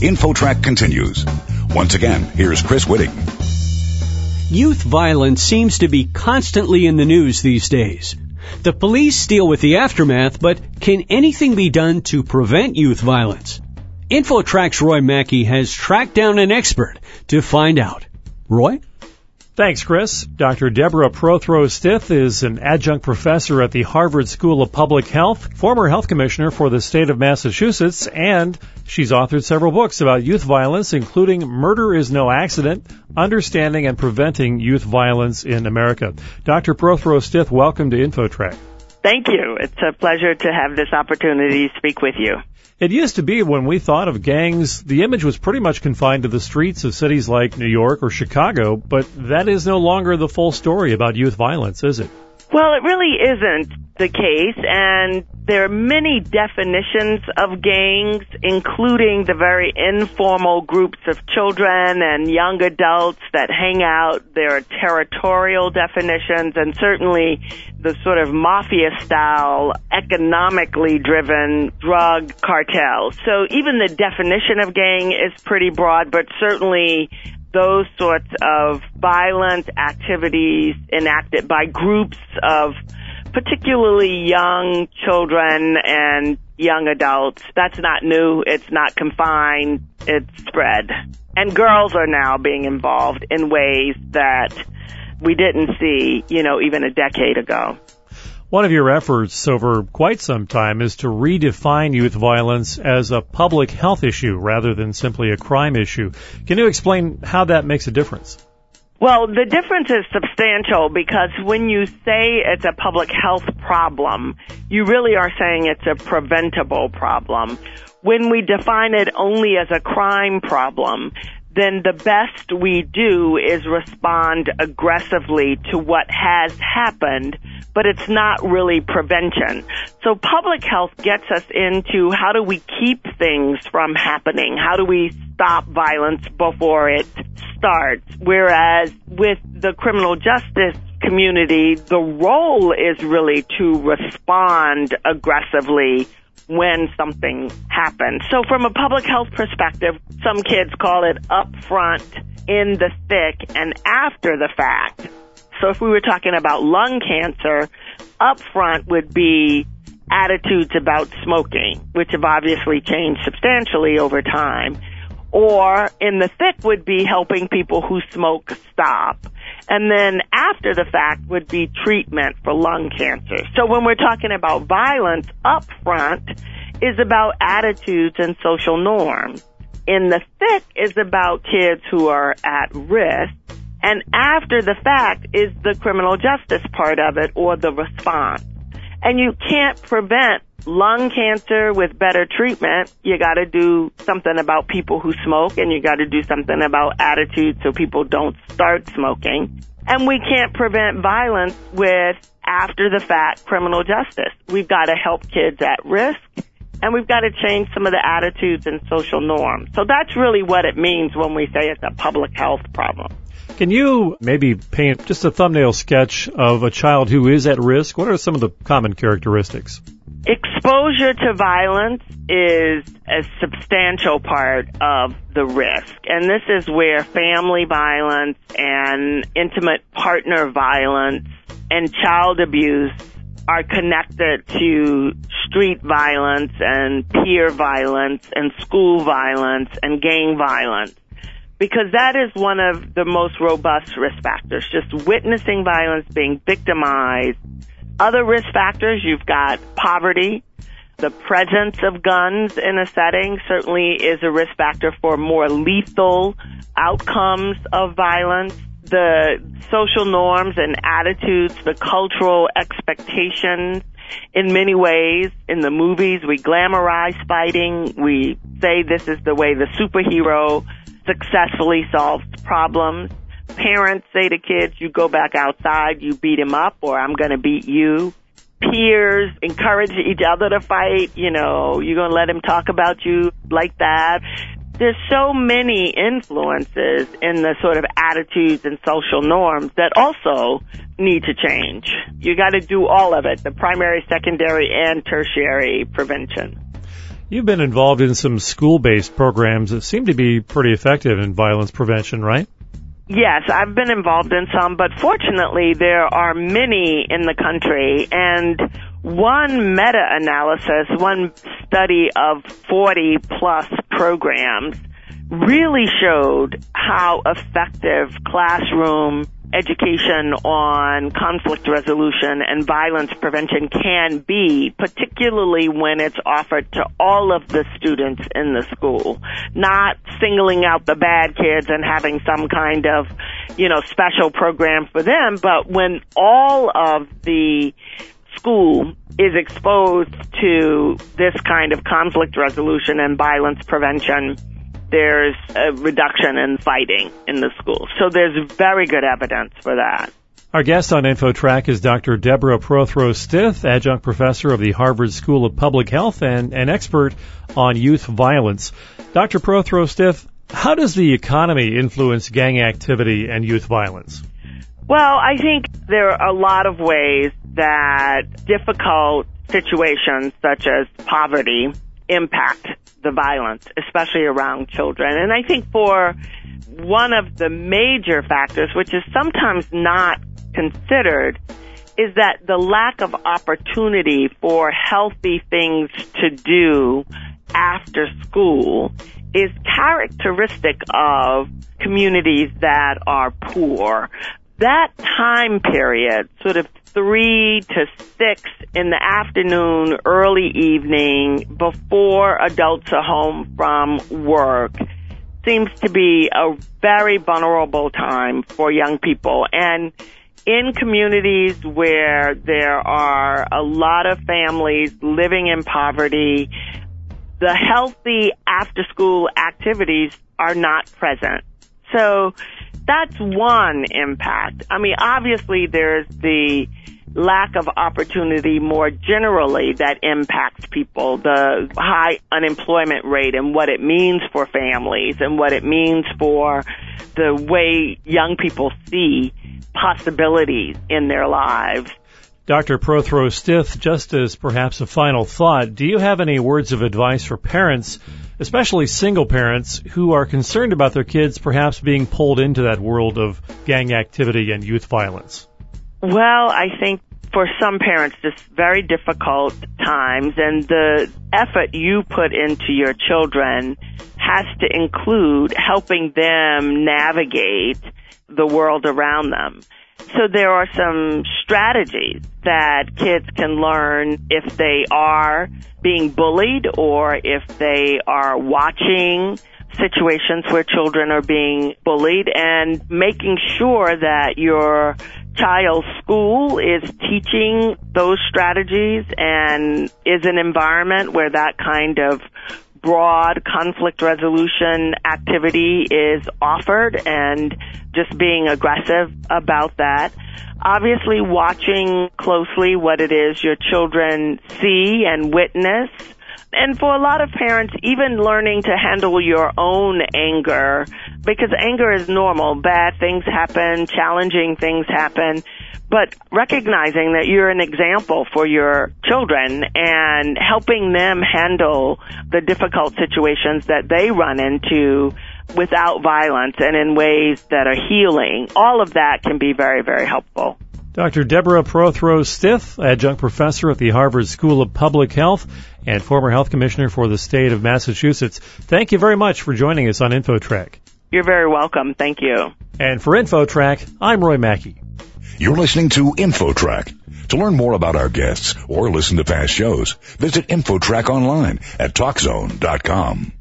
InfoTrack continues. Once again, here's Chris Whitting. Youth violence seems to be constantly in the news these days. The police deal with the aftermath, but can anything be done to prevent youth violence? InfoTrack's Roy Mackey has tracked down an expert to find out. Roy? Thanks, Chris. Dr. Deborah Prothrow Stith is an adjunct professor at the Harvard School of Public Health, former health commissioner for the state of Massachusetts, and she's authored several books about youth violence, including Murder is No Accident, Understanding and Preventing Youth Violence in America. Dr. Prothrow Stith, welcome to InfoTrack. Thank you. It's a pleasure to have this opportunity to speak with you. It used to be when we thought of gangs, the image was pretty much confined to the streets of cities like New York or Chicago, but that is no longer the full story about youth violence, is it? Well, it really isn't the case, and there are many definitions of gangs, including the very informal groups of children and young adults that hang out. There are territorial definitions, and certainly the sort of mafia style, economically driven drug cartels. So even the definition of gang is pretty broad, but certainly those sorts of violent activities enacted by groups of particularly young children and young adults. That's not new. It's not confined. It's spread. And girls are now being involved in ways that we didn't see, you know, even a decade ago. One of your efforts over quite some time is to redefine youth violence as a public health issue rather than simply a crime issue. Can you explain how that makes a difference? Well, the difference is substantial because when you say it's a public health problem, you really are saying it's a preventable problem. When we define it only as a crime problem, then the best we do is respond aggressively to what has happened, but it's not really prevention. So public health gets us into how do we keep things from happening? How do we stop violence before it starts? Whereas with the criminal justice community, the role is really to respond aggressively when something happens. So from a public health perspective, some kids call it upfront, in the thick, and after the fact. So if we were talking about lung cancer, upfront would be attitudes about smoking, which have obviously changed substantially over time. Or in the thick would be helping people who smoke stop. And then after the fact would be treatment for lung cancer. So when we're talking about violence up front is about attitudes and social norms. In the thick is about kids who are at risk. And after the fact is the criminal justice part of it or the response. And you can't prevent lung cancer with better treatment. You gotta do something about people who smoke and you gotta do something about attitudes so people don't start smoking. And we can't prevent violence with after the fact criminal justice. We've gotta help kids at risk and we've got to change some of the attitudes and social norms. So that's really what it means when we say it's a public health problem. Can you maybe paint just a thumbnail sketch of a child who is at risk? What are some of the common characteristics? Exposure to violence is a substantial part of the risk. And this is where family violence and intimate partner violence and child abuse are connected to street violence and peer violence and school violence and gang violence because that is one of the most robust risk factors. Just witnessing violence, being victimized. Other risk factors, you've got poverty. The presence of guns in a setting certainly is a risk factor for more lethal outcomes of violence. The social norms and attitudes, the cultural expectations, in many ways, in the movies, we glamorize fighting. We say this is the way the superhero successfully solves problems. Parents say to kids, you go back outside, you beat him up, or I'm gonna beat you. Peers encourage each other to fight, you know, you're gonna let him talk about you like that. There's so many influences in the sort of attitudes and social norms that also need to change. You gotta do all of it, the primary, secondary, and tertiary prevention. You've been involved in some school-based programs that seem to be pretty effective in violence prevention, right? Yes, I've been involved in some, but fortunately there are many in the country. And one meta-analysis, one study of 40 plus programs really showed how effective classroom education on conflict resolution and violence prevention can be, particularly when it's offered to all of the students in the school, not singling out the bad kids and having some kind of, you know, special program for them, but when all of the school is exposed to this kind of conflict resolution and violence prevention, there's a reduction in fighting in the schools. So there's very good evidence for that. Our guest on InfoTrack is Dr. Deborah Prothrow Stith, adjunct professor of the Harvard School of Public Health and an expert on youth violence. Dr. Prothrow Stith, how does the economy influence gang activity and youth violence? Well, I think there are a lot of ways that difficult situations such as poverty impact the violence, especially around children. And I think for one of the major factors, which is sometimes not considered, is that the lack of opportunity for healthy things to do after school is characteristic of communities that are poor. That time period, sort of three to six in the afternoon, early evening, before adults are home from work, seems to be a very vulnerable time for young people. And in communities where there are a lot of families living in poverty, the healthy after school activities are not present. So that's one impact. I mean, obviously there's the lack of opportunity more generally that impacts people, the high unemployment rate and what it means for families and what it means for the way young people see possibilities in their lives. Dr. Prothrow Stith, just as perhaps a final thought, do you have any words of advice for parents, especially single parents, who are concerned about their kids perhaps being pulled into that world of gang activity and youth violence? Well, I think for some parents, it's very difficult times, and the effort you put into your children has to include helping them navigate the world around them. So there are some strategies that kids can learn if they are being bullied or if they are watching situations where children are being bullied and making sure that your child's school is teaching those strategies and is an environment where that kind of broad conflict resolution activity is offered and just being aggressive about that. Obviously watching closely what it is your children see and witness and for a lot of parents, even learning to handle your own anger, because anger is normal. Bad things happen, challenging things happen, but recognizing that you're an example for your children and helping them handle the difficult situations that they run into without violence and in ways that are healing. All of that can be very, very helpful. Dr. Deborah Prothrow Stith, adjunct professor at the Harvard School of Public Health and former health commissioner for the state of Massachusetts. Thank you very much for joining us on InfoTrack. You're very welcome. Thank you. And for InfoTrack, I'm Roy Mackey. You're listening to InfoTrack. To learn more about our guests or listen to past shows, visit InfoTrack online at TalkZone.com.